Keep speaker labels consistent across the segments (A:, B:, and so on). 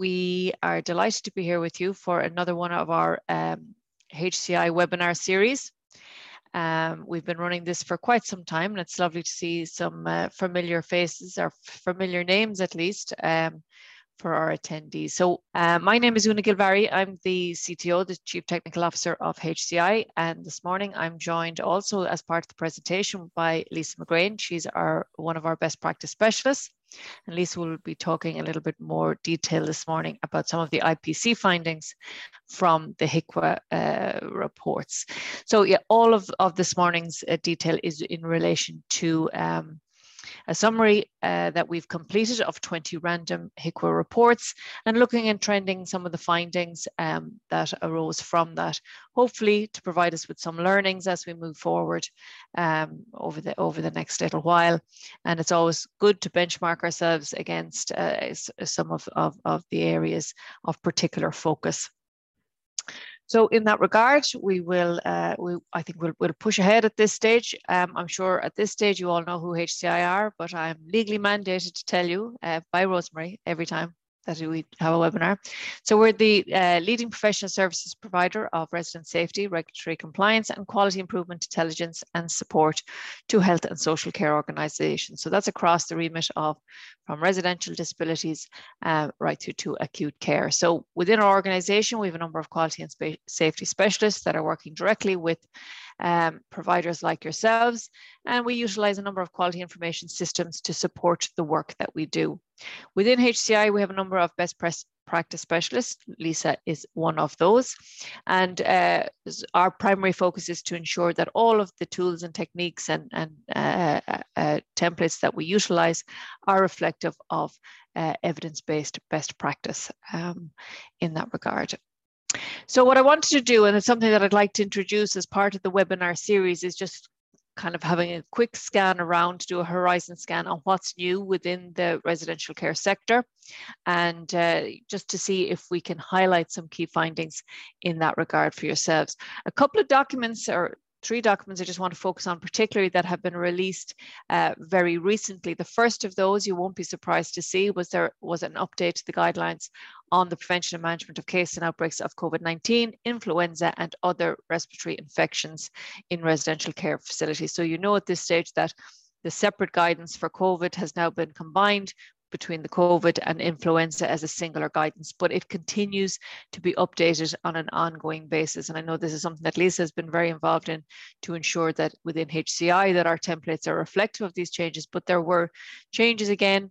A: We are delighted to be here with you for another one of our um, HCI webinar series. Um, we've been running this for quite some time and it's lovely to see some uh, familiar faces or familiar names at least um, for our attendees. So uh, my name is Una Gilvary. I'm the CTO, the Chief Technical Officer of HCI. And this morning I'm joined also as part of the presentation by Lisa McGrain. She's our one of our best practice specialists. And Lisa will be talking a little bit more detail this morning about some of the IPC findings from the HIQA uh, reports. So yeah, all of, of this morning's uh, detail is in relation to um, a summary uh, that we've completed of 20 random HIQA reports and looking and trending some of the findings um, that arose from that, hopefully to provide us with some learnings as we move forward um, over, the, over the next little while. And it's always good to benchmark ourselves against uh, some of, of, of the areas of particular focus. So in that regard, we will, uh, we, I think we'll, we'll push ahead at this stage. Um, I'm sure at this stage you all know who HCI are, but I'm legally mandated to tell you uh, by Rosemary every time that we have a webinar. So we're the uh, leading professional services provider of resident safety, regulatory compliance and quality improvement intelligence and support to health and social care organisations. So that's across the remit of from residential disabilities uh, right through to acute care. So within our organisation, we have a number of quality and safety specialists that are working directly with um, providers like yourselves, and we utilise a number of quality information systems to support the work that we do. Within HCI, we have a number of best practice specialists. Lisa is one of those. And uh, our primary focus is to ensure that all of the tools and techniques and, and uh, uh, uh templates that we utilize are reflective of uh, evidence-based best practice um, in that regard. So what I wanted to do, and it's something that I'd like to introduce as part of the webinar series, is just kind of having a quick scan around, to do a horizon scan on what's new within the residential care sector, and uh, just to see if we can highlight some key findings in that regard for yourselves. A couple of documents or three documents I just want to focus on particularly that have been released uh, very recently. The first of those you won't be surprised to see was there was an update to the guidelines on the prevention and management of cases and outbreaks of COVID-19, influenza and other respiratory infections in residential care facilities. So you know at this stage that the separate guidance for COVID has now been combined between the COVID and influenza as a singular guidance, but it continues to be updated on an ongoing basis. And I know this is something that Lisa has been very involved in to ensure that within HCI that our templates are reflective of these changes, but there were changes again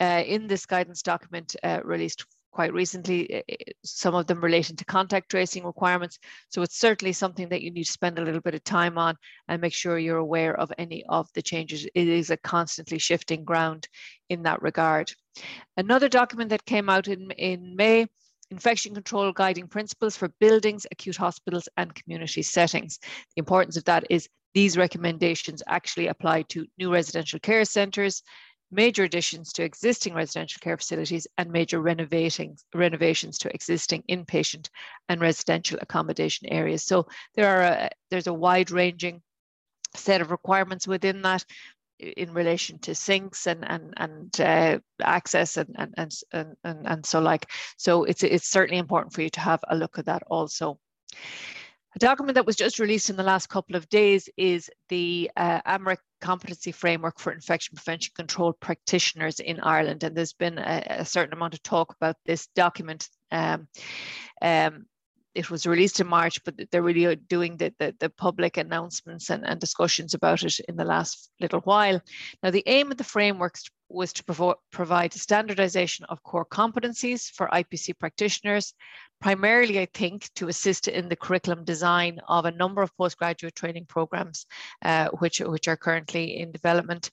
A: uh, in this guidance document uh, released quite recently, eh, eh, some of them relating to contact tracing requirements. So it's certainly something that you need to spend a little bit of time on and make sure you're aware of any of the changes. It is a constantly shifting ground in that regard. Another document that came out in, in May infection control guiding principles for buildings, acute hospitals, and community settings. The importance of that is these recommendations actually apply to new residential care centres, major additions to existing residential care facilities and major renovations to existing inpatient and residential accommodation areas. So there are a, there's a wide ranging set of requirements within that in relation to sinks and and and uh, access and and, and and and so like so it's it's certainly important for you to have a look at that also a document that was just released in the last couple of days is the uh, AMRIC competency framework for infection prevention control practitioners in Ireland. And there's been a, a certain amount of talk about this document. Um, um, it was released in March, but they're really doing the, the, the public announcements and, and, discussions about it in the last little while. Now, the aim of the frameworks was to provo- provide standardization of core competencies for IPC practitioners, primarily, I think, to assist in the curriculum design of a number of postgraduate training programs, uh, which, which are currently in development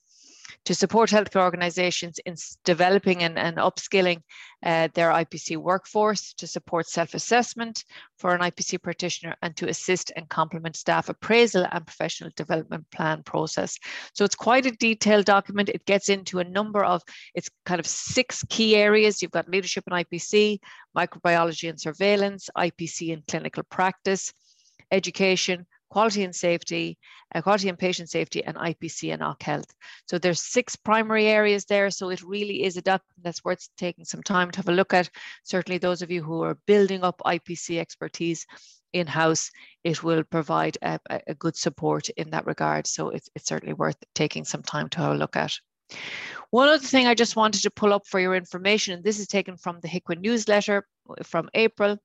A: to support healthcare organisations in developing and, and upskilling uh, their IPC workforce, to support self-assessment for an IPC practitioner, and to assist and complement staff appraisal and professional development plan process. So it's quite a detailed document. It gets into a number of, it's kind of six key areas. You've got leadership in IPC, microbiology and surveillance, IPC and clinical practice, education, quality and safety, uh, quality and patient safety, and IPC and OC health. So there's six primary areas there. So it really is a document that's worth taking some time to have a look at. Certainly those of you who are building up IPC expertise in-house, it will provide a, a, good support in that regard. So it's, it's certainly worth taking some time to have a look at. One other thing I just wanted to pull up for your information, and this is taken from the HIQA newsletter from April,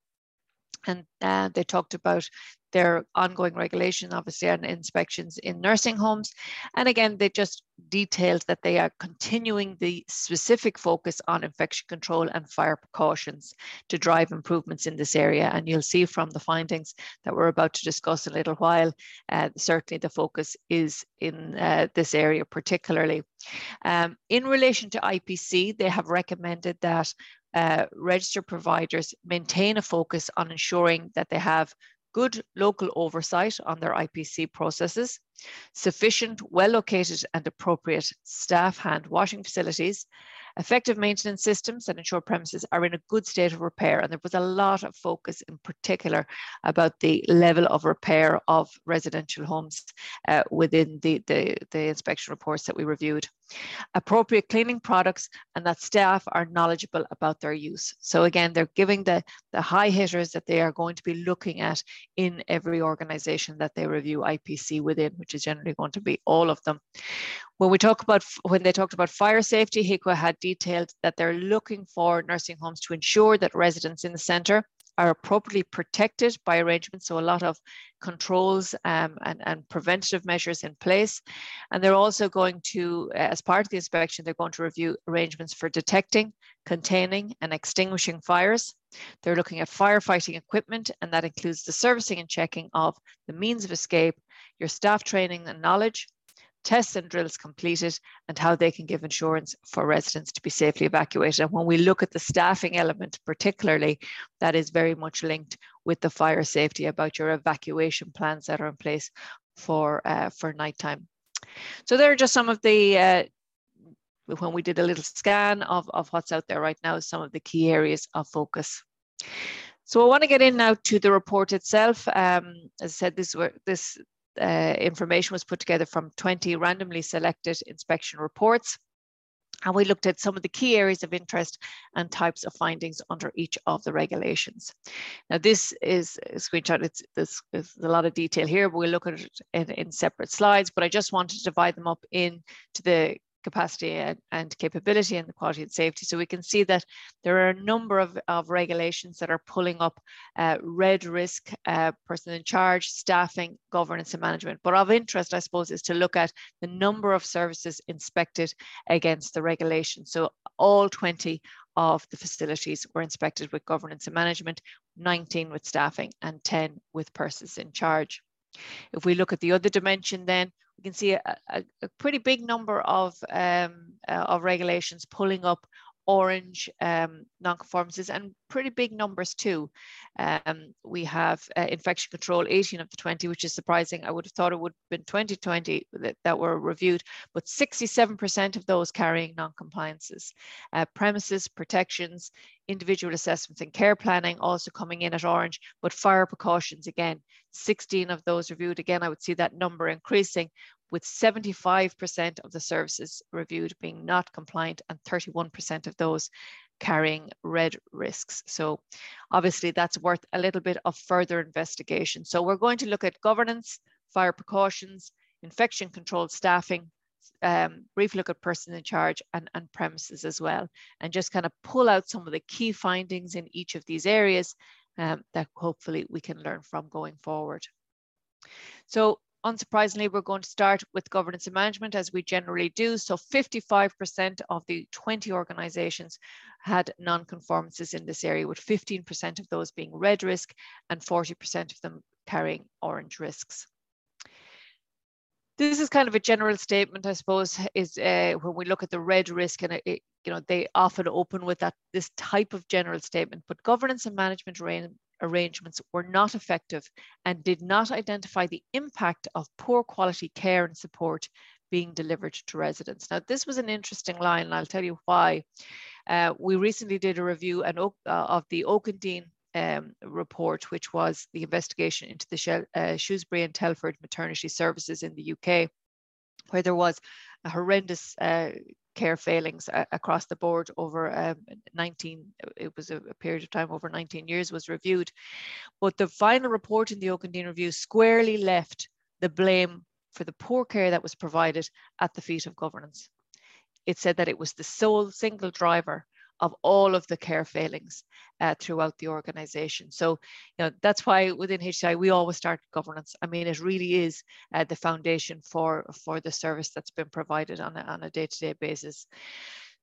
A: and uh, they talked about their ongoing regulation, obviously, and inspections in nursing homes. And again, they just detailed that they are continuing the specific focus on infection control and fire precautions to drive improvements in this area. And you'll see from the findings that we're about to discuss in a little while, uh, certainly the focus is in uh, this area particularly. Um, in relation to IPC, they have recommended that uh, registered providers maintain a focus on ensuring that they have good local oversight on their IPC processes, sufficient, well located and appropriate staff hand washing facilities, Effective maintenance systems that ensure premises are in a good state of repair. And there was a lot of focus in particular about the level of repair of residential homes uh, within the, the, the inspection reports that we reviewed. Appropriate cleaning products and that staff are knowledgeable about their use. So again, they're giving the, the high hitters that they are going to be looking at in every organization that they review IPC within, which is generally going to be all of them. When we talk about when they talked about fire safety, HIQA had detailed that they're looking for nursing homes to ensure that residents in the centre are appropriately protected by arrangements. So a lot of controls um, and, and preventative measures in place. And they're also going to, as part of the inspection, they're going to review arrangements for detecting, containing and extinguishing fires. They're looking at firefighting equipment, and that includes the servicing and checking of the means of escape, your staff training and knowledge, tests and drills completed, and how they can give insurance for residents to be safely evacuated. And when we look at the staffing element, particularly, that is very much linked with the fire safety about your evacuation plans that are in place for uh, for nighttime. So there are just some of the uh, when we did a little scan of, of what's out there right now, some of the key areas of focus. So I want to get in now to the report itself. Um, as I said, this, this uh, information was put together from 20 randomly selected inspection reports. And we looked at some of the key areas of interest and types of findings under each of the regulations. Now, this is a screenshot. It's, there's, a lot of detail here, but we'll look at it in, in separate slides. But I just wanted to divide them up into the capacity and, and, capability and the quality and safety. So we can see that there are a number of, of regulations that are pulling up uh, red risk, uh, person in charge, staffing, governance and management. But of interest, I suppose, is to look at the number of services inspected against the regulation. So all 20 of the facilities were inspected with governance and management, 19 with staffing and 10 with persons in charge. If we look at the other dimension then, we can see a, a, a pretty big number of, um, uh, of regulations pulling up orange um, non-conformances and pretty big numbers too. Um, we have uh, infection control, 18 of the 20, which is surprising. I would have thought it would have been 2020 that, that were reviewed, but 67% of those carrying non-compliances. Uh, premises, protections, individual assessments and care planning also coming in at orange, but fire precautions again, 16 of those reviewed. Again, I would see that number increasing with 75% of the services reviewed being not compliant and 31% of those carrying red risks. So obviously that's worth a little bit of further investigation. So we're going to look at governance, fire precautions, infection control staffing, um, briefly look at person in charge and, and premises as well, and just kind of pull out some of the key findings in each of these areas um, that hopefully we can learn from going forward. So unsurprisingly, we're going to start with governance and management as we generally do. So 55% of the 20 organizations had non-conformances in this area, with 15% of those being red risk and 40% of them carrying orange risks. This is kind of a general statement, I suppose, is uh, when we look at the red risk and it, you know, they often open with that this type of general statement, but governance and management arrangements were not effective and did not identify the impact of poor quality care and support being delivered to residents. Now, this was an interesting line, and I'll tell you why. Uh, we recently did a review and, uh, of the Ockenden um, report, which was the investigation into the uh, Shrewsbury and Telford maternity services in the UK, where there was a horrendous uh, care failings uh, across the board over um, 19, it was a, a, period of time over 19 years was reviewed. But the final report in the Dean review squarely left the blame for the poor care that was provided at the feet of governance. It said that it was the sole single driver of all of the care failings uh, throughout the organization. So, you know, that's why within HCI we always start governance. I mean, it really is uh, the foundation for, for the service that's been provided on a, on a day-to-day basis.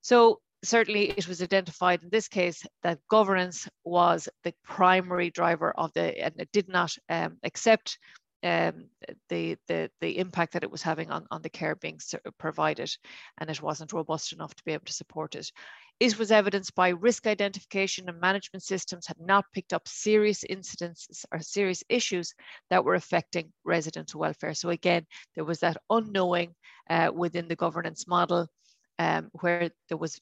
A: So certainly it was identified in this case that governance was the primary driver of the, and it did not um, accept um, the, the, the impact that it was having on, on the care being provided and it wasn't robust enough to be able to support it. It was evidenced by risk identification and management systems had not picked up serious incidents or serious issues that were affecting resident welfare. So again, there was that unknowing uh, within the governance model um, where there was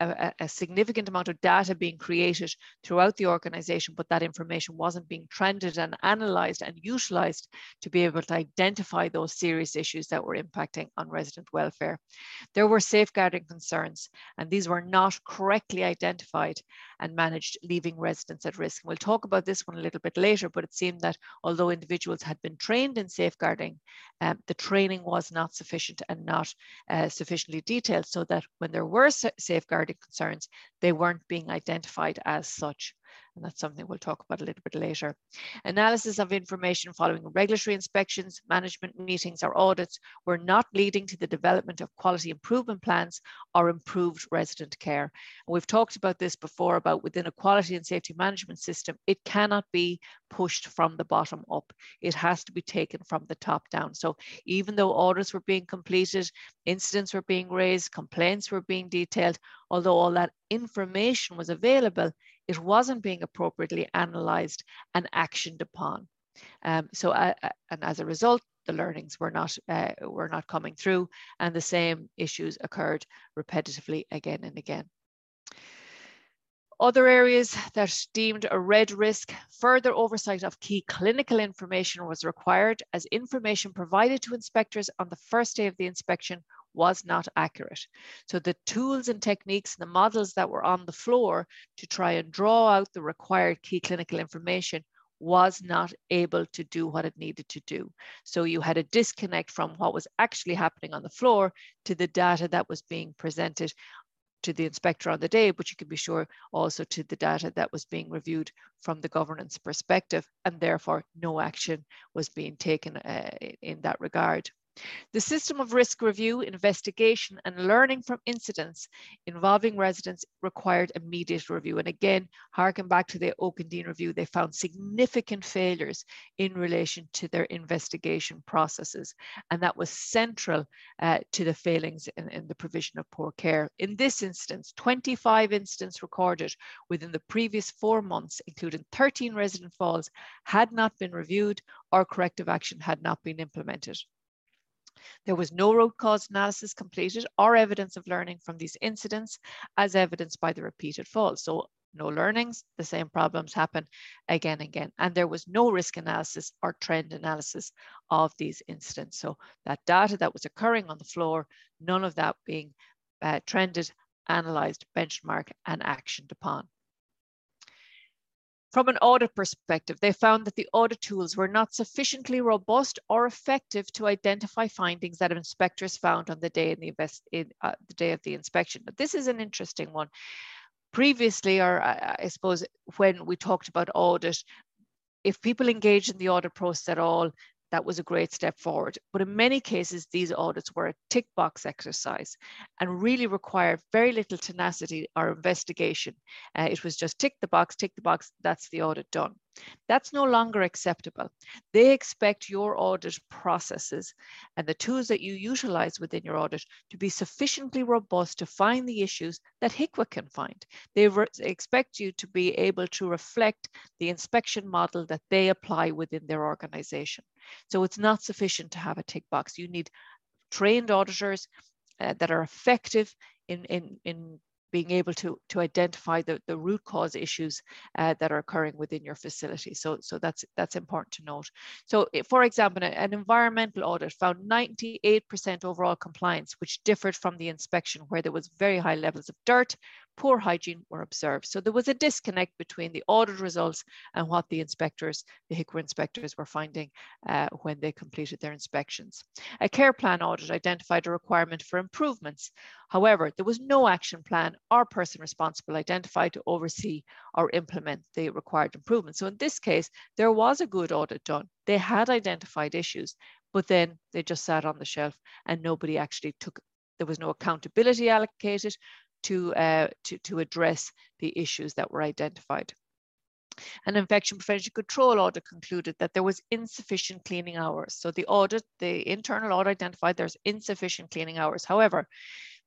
A: a, a, significant amount of data being created throughout the organization, but that information wasn't being trended and analyzed and utilized to be able to identify those serious issues that were impacting on resident welfare. There were safeguarding concerns, and these were not correctly identified and managed, leaving residents at risk. And we'll talk about this one a little bit later, but it seemed that although individuals had been trained in safeguarding, um, the training was not sufficient and not uh, sufficiently detailed so that when there were safeguarding concerns, they weren't being identified as such. And that's something we'll talk about a little bit later. Analysis of information following regulatory inspections, management meetings or audits were not leading to the development of quality improvement plans or improved resident care. And we've talked about this before about within a quality and safety management system, it cannot be pushed from the bottom up. It has to be taken from the top down. So even though audits were being completed, incidents were being raised, complaints were being detailed, although all that information was available, it wasn't being appropriately analysed and actioned upon. Um, so, uh, uh, and as a result, the learnings were not uh, were not coming through, and the same issues occurred repetitively again and again. Other areas that deemed a red risk, further oversight of key clinical information was required as information provided to inspectors on the first day of the inspection was not accurate. So the tools and techniques and the models that were on the floor to try and draw out the required key clinical information was not able to do what it needed to do. So you had a disconnect from what was actually happening on the floor to the data that was being presented to the inspector on the day, but you can be sure also to the data that was being reviewed from the governance perspective, and therefore no action was being taken uh, in that regard. The system of risk review, investigation and learning from incidents involving residents required immediate review. And again, harken back to the Dean review, they found significant failures in relation to their investigation processes. And that was central uh, to the failings in, in the provision of poor care. In this instance, 25 incidents recorded within the previous four months, including 13 resident falls, had not been reviewed or corrective action had not been implemented. There was no root cause analysis completed or evidence of learning from these incidents as evidenced by the repeated falls. So no learnings, the same problems happen again and again. And there was no risk analysis or trend analysis of these incidents. So that data that was occurring on the floor, none of that being uh, trended, analyzed, benchmarked, and actioned upon. From an audit perspective, they found that the audit tools were not sufficiently robust or effective to identify findings that inspectors found on the day, in the, invest, in, uh, the day of the inspection. But this is an interesting one. Previously, or I, I suppose when we talked about audit, if people engage in the audit process at all, that was a great step forward. But in many cases, these audits were a tick box exercise and really required very little tenacity or investigation. Uh, it was just tick the box, tick the box, that's the audit done. That's no longer acceptable. They expect your audit processes and the tools that you utilize within your audit to be sufficiently robust to find the issues that HIQA can find. They expect you to be able to reflect the inspection model that they apply within their organization. So it's not sufficient to have a tick box. You need trained auditors uh, that are effective in, in, in being able to, to identify the, the root cause issues uh, that are occurring within your facility. So, so that's, that's important to note. So for example, an environmental audit found 98% overall compliance, which differed from the inspection where there was very high levels of dirt, poor hygiene were observed. So there was a disconnect between the audit results and what the inspectors, the HIQA inspectors were finding uh, when they completed their inspections. A care plan audit identified a requirement for improvements. However, there was no action plan or person responsible identified to oversee or implement the required improvements. So in this case, there was a good audit done. They had identified issues, but then they just sat on the shelf and nobody actually took there was no accountability allocated, to, uh, to, to address the issues that were identified. An infection prevention control audit concluded that there was insufficient cleaning hours. So the audit, the internal audit identified there's insufficient cleaning hours. However,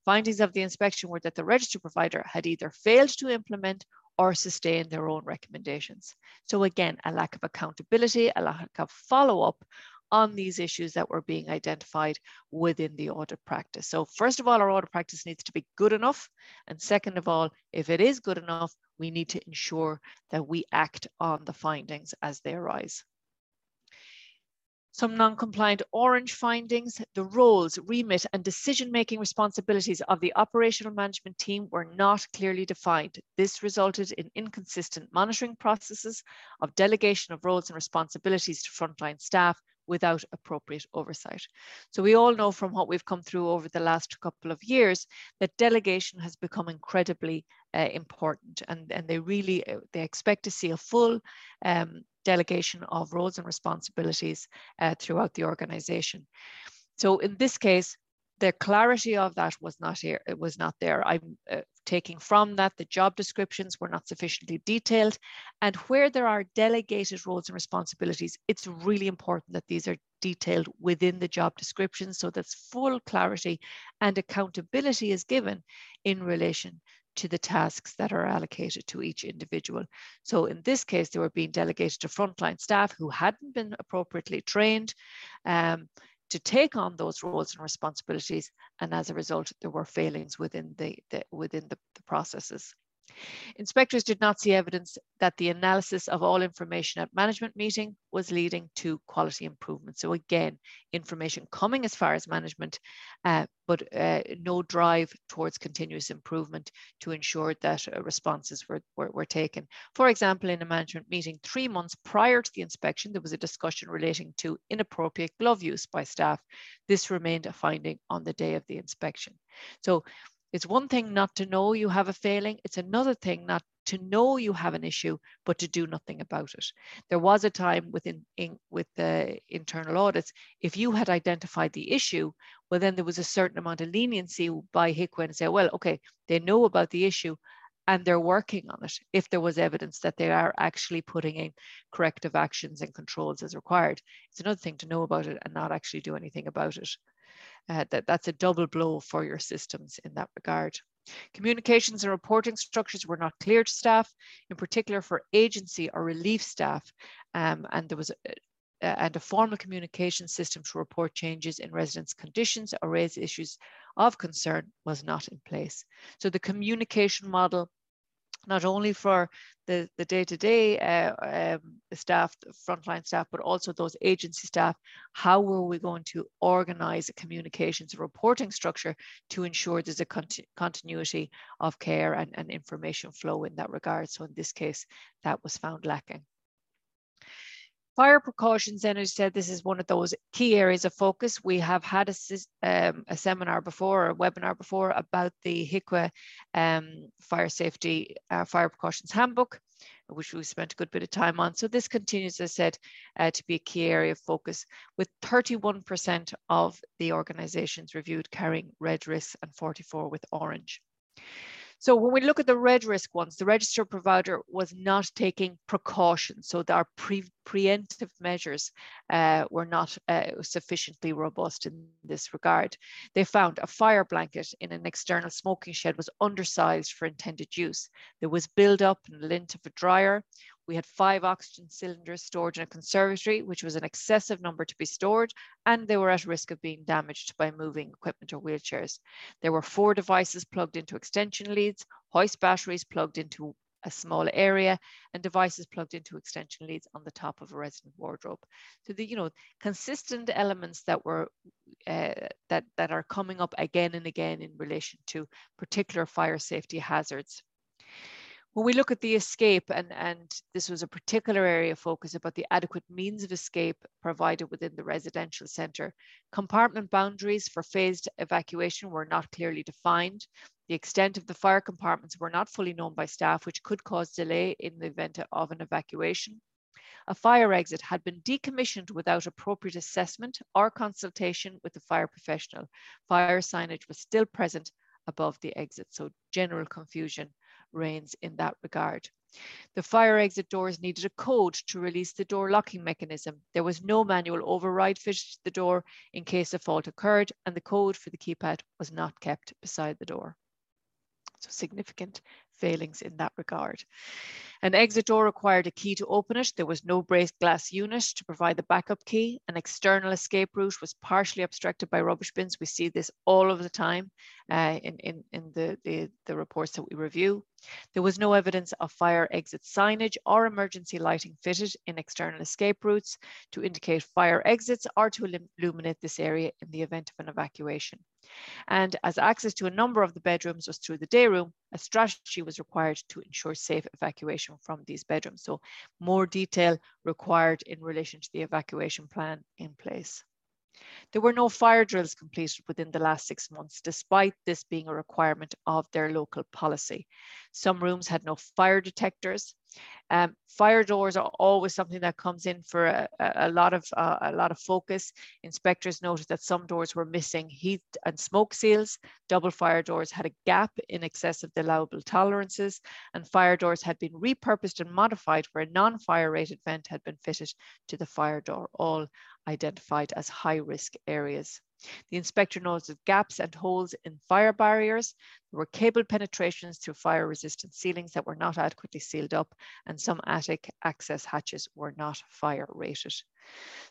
A: findings of the inspection were that the registered provider had either failed to implement or sustain their own recommendations. So again, a lack of accountability, a lack of follow-up on these issues that were being identified within the audit practice. So first of all, our audit practice needs to be good enough. And second of all, if it is good enough, we need to ensure that we act on the findings as they arise. Some non-compliant orange findings, the roles, remit and decision-making responsibilities of the operational management team were not clearly defined. This resulted in inconsistent monitoring processes of delegation of roles and responsibilities to frontline staff without appropriate oversight. So we all know from what we've come through over the last couple of years that delegation has become incredibly uh, important and, and they really, uh, they expect to see a full um, delegation of roles and responsibilities uh, throughout the organization. So in this case, the clarity of that was not here it was not there i'm uh, taking from that the job descriptions were not sufficiently detailed and where there are delegated roles and responsibilities it's really important that these are detailed within the job description so that full clarity and accountability is given in relation to the tasks that are allocated to each individual. So in this case, they were being delegated to frontline staff who hadn't been appropriately trained. Um, to take on those roles and responsibilities. And as a result, there were failings within the, the within the, the processes. Inspectors did not see evidence that the analysis of all information at management meeting was leading to quality improvement. So again, information coming as far as management, uh, but uh, no drive towards continuous improvement to ensure that uh, responses were, were, were, taken. For example, in a management meeting three months prior to the inspection, there was a discussion relating to inappropriate glove use by staff. This remained a finding on the day of the inspection. So it's one thing not to know you have a failing. It's another thing not to know you have an issue, but to do nothing about it. There was a time within in, with the internal audits, if you had identified the issue, well, then there was a certain amount of leniency by HIQA and say, well, okay, they know about the issue and they're working on it if there was evidence that they are actually putting in corrective actions and controls as required. It's another thing to know about it and not actually do anything about it uh, that, that's a double blow for your systems in that regard. Communications and reporting structures were not clear to staff, in particular for agency or relief staff, um, and there was a, and a formal communication system to report changes in residents' conditions or raise issues of concern was not in place. So the communication model not only for the, the day-to-day uh, um, staff, frontline staff, but also those agency staff, how were we going to organize a communications reporting structure to ensure there's a conti continuity of care and, and information flow in that regard. So in this case, that was found lacking. Fire precautions, then, as said, this is one of those key areas of focus. We have had a, um, a seminar before, a webinar before about the HIQA um, Fire Safety uh, Fire Precautions Handbook, which we spent a good bit of time on. So this continues, as I said, uh, to be a key area of focus, with 31% of the organizations reviewed carrying red risks and 44 with orange. So when we look at the red risk ones, the registered provider was not taking precautions. So our pre preemptive measures uh, were not uh, sufficiently robust in this regard. They found a fire blanket in an external smoking shed was undersized for intended use. There was build-up in the lint of a dryer. We had five oxygen cylinders stored in a conservatory, which was an excessive number to be stored, and they were at risk of being damaged by moving equipment or wheelchairs. There were four devices plugged into extension leads, hoist batteries plugged into a small area and devices plugged into extension leads on the top of a resident wardrobe. So the you know consistent elements that were uh, that that are coming up again and again in relation to particular fire safety hazards. When we look at the escape, and, and this was a particular area of focus about the adequate means of escape provided within the residential centre, compartment boundaries for phased evacuation were not clearly defined. The extent of the fire compartments were not fully known by staff, which could cause delay in the event of an evacuation. A fire exit had been decommissioned without appropriate assessment or consultation with the fire professional. Fire signage was still present above the exit, so general confusion reigns in that regard. The fire exit doors needed a code to release the door locking mechanism. There was no manual override fitted to the door in case a fault occurred, and the code for the keypad was not kept beside the door. So significant failings in that regard. An exit door required a key to open it. There was no break glass unit to provide the backup key. An external escape route was partially obstructed by rubbish bins. We see this all of the time uh, in, in, in the, the, the reports that we review. There was no evidence of fire exit signage or emergency lighting fitted in external escape routes to indicate fire exits or to illuminate this area in the event of an evacuation. And as access to a number of the bedrooms was through the day room, a strategy was required to ensure safe evacuation from these bedrooms. So more detail required in relation to the evacuation plan in place. There were no fire drills completed within the last six months, despite this being a requirement of their local policy. Some rooms had no fire detectors. Um, fire doors are always something that comes in for a, a lot of uh, a lot of focus. Inspectors noted that some doors were missing heat and smoke seals. Double fire doors had a gap in excess of the allowable tolerances, and fire doors had been repurposed and modified where a non-fire rated vent had been fitted to the fire door, all identified as high risk areas. The inspector noted gaps and holes in fire barriers. There were cable penetrations through fire resistant ceilings that were not adequately sealed up and some attic access hatches were not fire rated.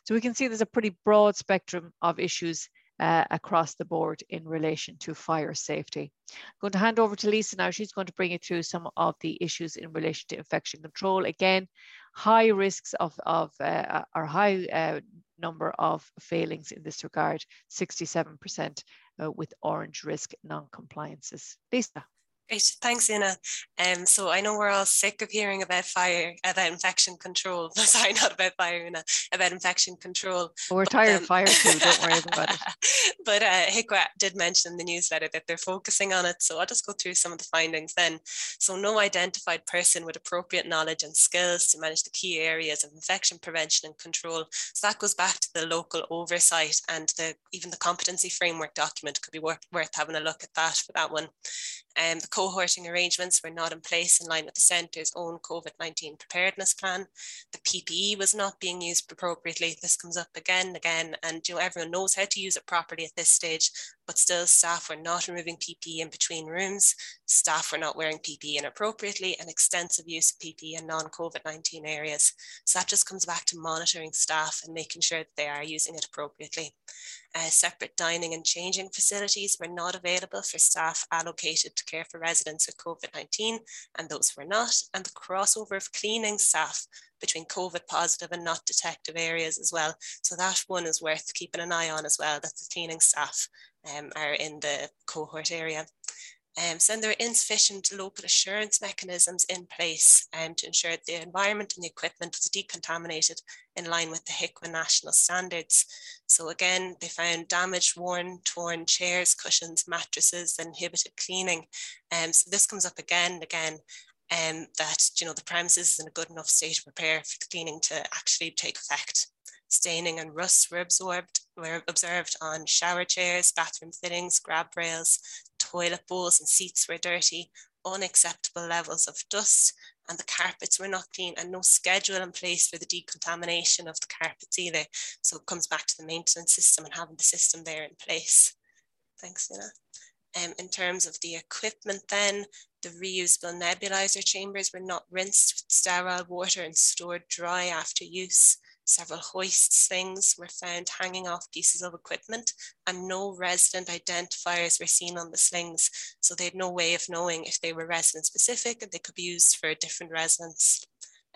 A: So we can see there's a pretty broad spectrum of issues uh, across the board in relation to fire safety. I'm going to hand over to Lisa now. She's going to bring you through some of the issues in relation to infection control. Again, high risks of, of uh, or high uh, number of failings in this regard, 67% uh, with orange risk non-compliances. Lisa.
B: Great, thanks, Ina. Um, so I know we're all sick of hearing about fire, about infection control. Sorry, not about fire, Ina, about infection control.
A: Well, we're but, tired um, of fire too, don't worry about it.
B: but uh, HIQA did mention in the newsletter that they're focusing on it. So I'll just go through some of the findings then. So no identified person with appropriate knowledge and skills to manage the key areas of infection prevention and control. So that goes back to the local oversight and the even the competency framework document could be worth, worth having a look at that for that one. Um, the cohorting arrangements were not in place in line with the centre's own COVID-19 preparedness plan. The PPE was not being used appropriately. This comes up again and again, and you know, everyone knows how to use it properly at this stage, but still staff were not removing PPE in between rooms. Staff were not wearing PPE inappropriately and extensive use of PPE in non-COVID-19 areas. So that just comes back to monitoring staff and making sure that they are using it appropriately. Uh, separate dining and changing facilities were not available for staff allocated to care for residents with COVID-19 and those who were not. And the crossover of cleaning staff between COVID positive and not detective areas as well. So that one is worth keeping an eye on as well, that the cleaning staff um, are in the cohort area. Um, so there are insufficient local assurance mechanisms in place um, to ensure that the environment and the equipment was decontaminated in line with the HIQA national standards. So again, they found damaged, worn, torn chairs, cushions, mattresses, inhibited cleaning. Um, so this comes up again and again um, that you know the premises is in a good enough state to prepare for the cleaning to actually take effect. Staining and rust were absorbed were observed on shower chairs, bathroom fittings, grab rails, toilet bowls and seats were dirty, unacceptable levels of dust, and the carpets were not clean and no schedule in place for the decontamination of the carpets either. So it comes back to the maintenance system and having the system there in place. Thanks, Nina. Um, in terms of the equipment then, The reusable nebulizer chambers were not rinsed with sterile water and stored dry after use. Several hoist slings were found hanging off pieces of equipment and no resident identifiers were seen on the slings. So they had no way of knowing if they were resident specific and they could be used for different residents.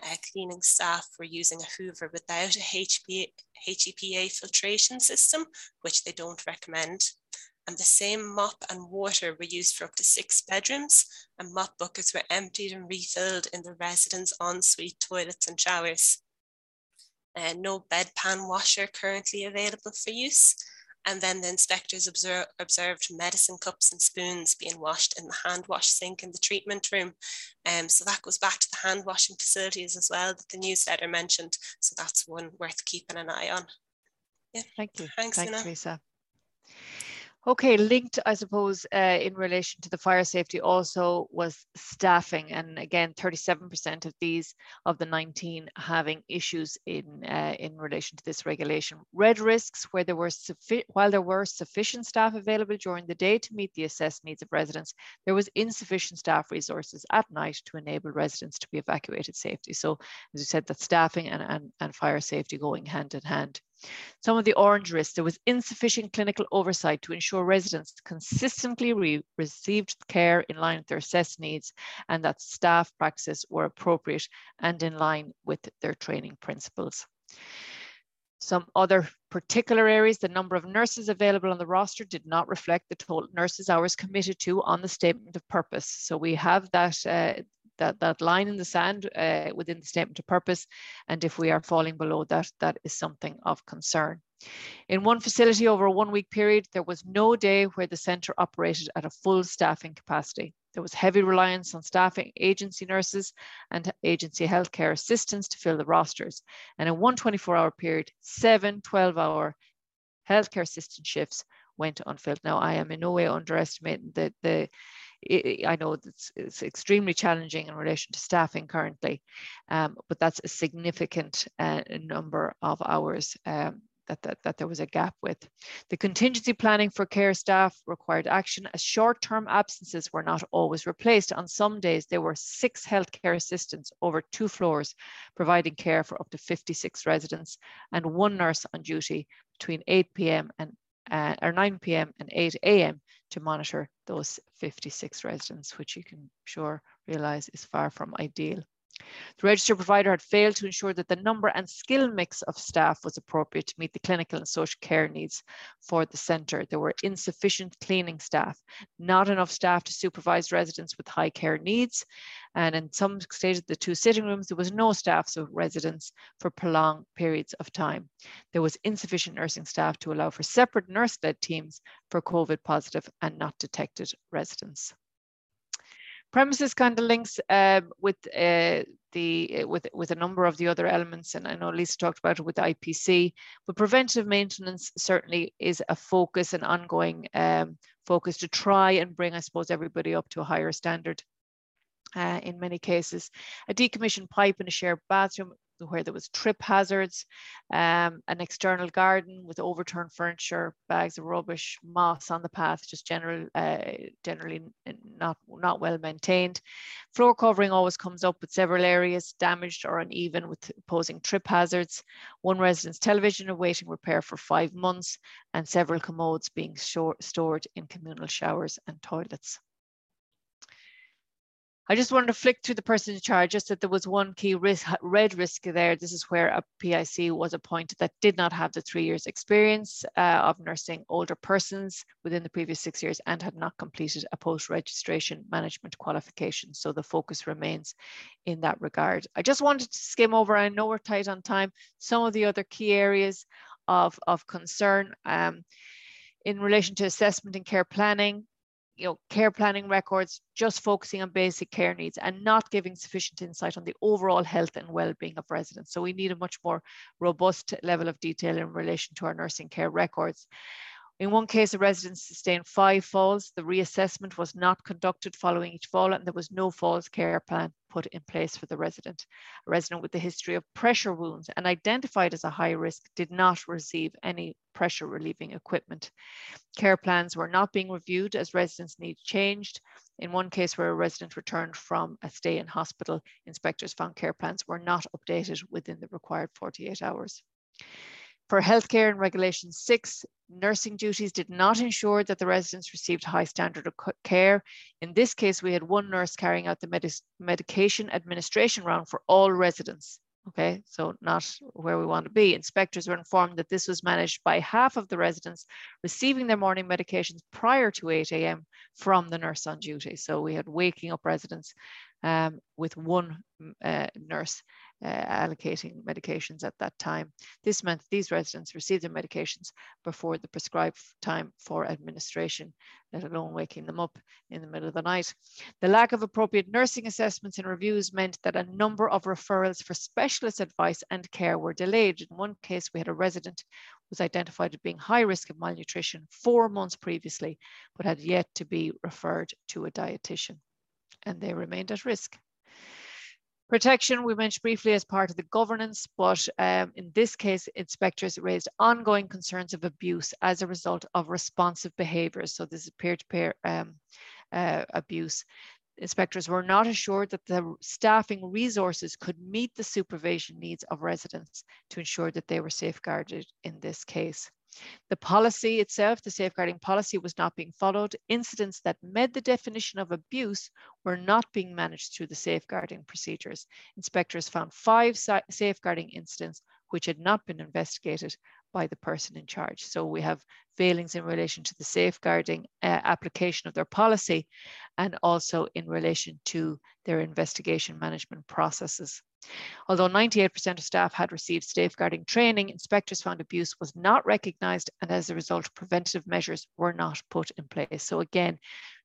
B: Uh, cleaning staff were using a hoover without a HPA, HEPA filtration system, which they don't recommend. And the same mop and water were used for up to six bedrooms, and mop buckets were emptied and refilled in the residents' ensuite toilets and showers uh, no bedpan washer currently available for use. And then the inspectors observe, observed medicine cups and spoons being washed in the hand wash sink in the treatment room. Um, so that goes back to the hand washing facilities as well that the newsletter mentioned. So that's one worth keeping an eye on.
A: Yeah. Thank you.
B: Thanks,
A: Thanks Lisa. Okay, linked, I suppose, uh, in relation to the fire safety also was staffing. And again, 37% of these of the 19 having issues in, uh, in relation to this regulation. Red risks where there were while there were sufficient staff available during the day to meet the assessed needs of residents, there was insufficient staff resources at night to enable residents to be evacuated safely. So as you said, that staffing and, and, and fire safety going hand in hand. Some of the orange risks, there was insufficient clinical oversight to ensure residents consistently re received care in line with their assessed needs and that staff practices were appropriate and in line with their training principles. Some other particular areas, the number of nurses available on the roster did not reflect the total nurses hours committed to on the statement of purpose. So we have that, uh, that, that line in the sand uh, within the statement of purpose. And if we are falling below that, that is something of concern. In one facility over a one week period, there was no day where the centre operated at a full staffing capacity. There was heavy reliance on staffing agency nurses and agency healthcare assistants to fill the rosters. And in one 24 hour period, seven 12 hour healthcare assistant shifts went unfilled. Now, I am in no way underestimating the, the I know it's, it's extremely challenging in relation to staffing currently, um, but that's a significant uh, number of hours um, that, that, that there was a gap with. The contingency planning for care staff required action as short-term absences were not always replaced. On some days, there were six healthcare assistants over two floors providing care for up to 56 residents and one nurse on duty between 8 p.m. and uh, or 9 p.m. and 8 a.m. to monitor those 56 residents, which you can sure realize is far from ideal. The register provider had failed to ensure that the number and skill mix of staff was appropriate to meet the clinical and social care needs for the centre. There were insufficient cleaning staff, not enough staff to supervise residents with high care needs. And in some stages, the two sitting rooms, there was no staff, so residents for prolonged periods of time. There was insufficient nursing staff to allow for separate nurse-led teams for COVID positive and not detected residents premises kind of links uh, with uh, the uh, with with a number of the other elements, and I know Lisa talked about it with IPC. But preventive maintenance certainly is a focus, an ongoing um, focus to try and bring, I suppose, everybody up to a higher standard. Uh, in many cases, a decommissioned pipe in a shared bathroom where there was trip hazards, um, an external garden with overturned furniture, bags of rubbish, moss on the path, just general, uh, generally not, not well maintained. Floor covering always comes up with several areas damaged or uneven with posing trip hazards. One resident's television awaiting repair for five months and several commodes being stored in communal showers and toilets. I just wanted to flick through the person in charge, just that there was one key risk, red risk there. This is where a PIC was appointed that did not have the three years experience uh, of nursing older persons within the previous six years and had not completed a post-registration management qualification. So the focus remains in that regard. I just wanted to skim over, I know we're tight on time, some of the other key areas of, of concern um, in relation to assessment and care planning, you know, care planning records, just focusing on basic care needs and not giving sufficient insight on the overall health and well-being of residents. So we need a much more robust level of detail in relation to our nursing care records. In one case, a resident sustained five falls. The reassessment was not conducted following each fall, and there was no falls care plan put in place for the resident. A resident with a history of pressure wounds and identified as a high risk did not receive any pressure relieving equipment. Care plans were not being reviewed as residents' needs changed. In one case where a resident returned from a stay in hospital, inspectors found care plans were not updated within the required 48 hours. For healthcare in Regulation 6, nursing duties did not ensure that the residents received high standard of care. In this case, we had one nurse carrying out the medic medication administration round for all residents. Okay, so not where we want to be. Inspectors were informed that this was managed by half of the residents receiving their morning medications prior to 8 a.m. from the nurse on duty. So we had waking up residents um, with one uh, nurse Uh, allocating medications at that time. This meant these residents received their medications before the prescribed time for administration, let alone waking them up in the middle of the night. The lack of appropriate nursing assessments and reviews meant that a number of referrals for specialist advice and care were delayed. In one case, we had a resident was identified as being high risk of malnutrition four months previously, but had yet to be referred to a dietitian and they remained at risk. Protection, we mentioned briefly as part of the governance, but um, in this case, inspectors raised ongoing concerns of abuse as a result of responsive behaviours. So this is peer-to-peer um, uh, abuse. Inspectors were not assured that the staffing resources could meet the supervision needs of residents to ensure that they were safeguarded in this case. The policy itself, the safeguarding policy, was not being followed. Incidents that met the definition of abuse were not being managed through the safeguarding procedures. Inspectors found five safeguarding incidents which had not been investigated by the person in charge. So we have failings in relation to the safeguarding uh, application of their policy and also in relation to their investigation management processes. Although 98% of staff had received safeguarding training, inspectors found abuse was not recognised and as a result, preventative measures were not put in place. So again,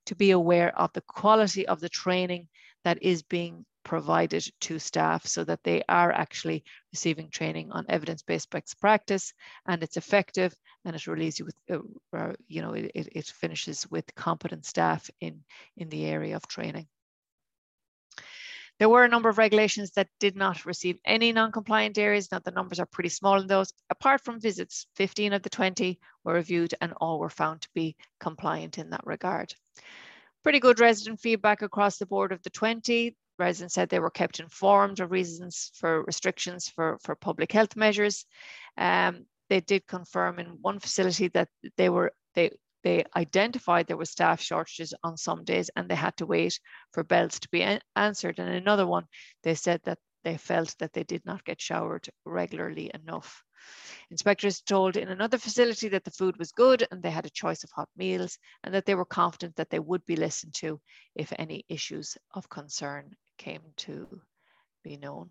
A: to be aware of the quality of the training that is being provided to staff so that they are actually receiving training on evidence-based best practice and it's effective and it relieves you with, uh, uh, you know, it, it finishes with competent staff in, in the area of training. There were a number of regulations that did not receive any non-compliant areas. Now the numbers are pretty small in those. Apart from visits, 15 of the 20 were reviewed and all were found to be compliant in that regard. Pretty good resident feedback across the board of the 20. Residents said they were kept informed of reasons for restrictions for, for public health measures. Um, they did confirm in one facility that they were they they identified there were staff shortages on some days and they had to wait for bells to be answered. And another one, they said that they felt that they did not get showered regularly enough. Inspectors told in another facility that the food was good and they had a choice of hot meals and that they were confident that they would be listened to if any issues of concern came to be known.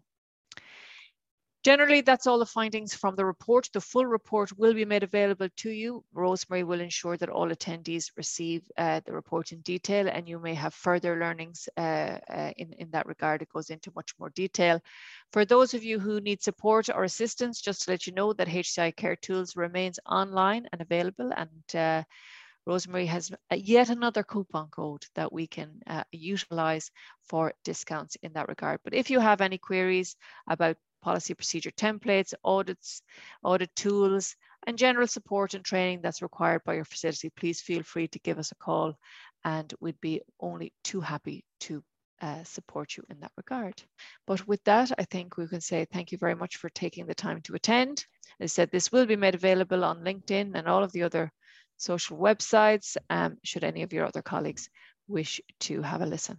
A: Generally, that's all the findings from the report. The full report will be made available to you. Rosemary will ensure that all attendees receive uh, the report in detail and you may have further learnings uh, uh, in, in that regard. It goes into much more detail. For those of you who need support or assistance, just to let you know that HCI Care Tools remains online and available and uh, Rosemary has yet another coupon code that we can uh, utilize for discounts in that regard. But if you have any queries about policy procedure templates, audits, audit tools, and general support and training that's required by your facility, please feel free to give us a call and we'd be only too happy to uh, support you in that regard. But with that, I think we can say thank you very much for taking the time to attend. As I said, this will be made available on LinkedIn and all of the other social websites, um, should any of your other colleagues wish to have a listen.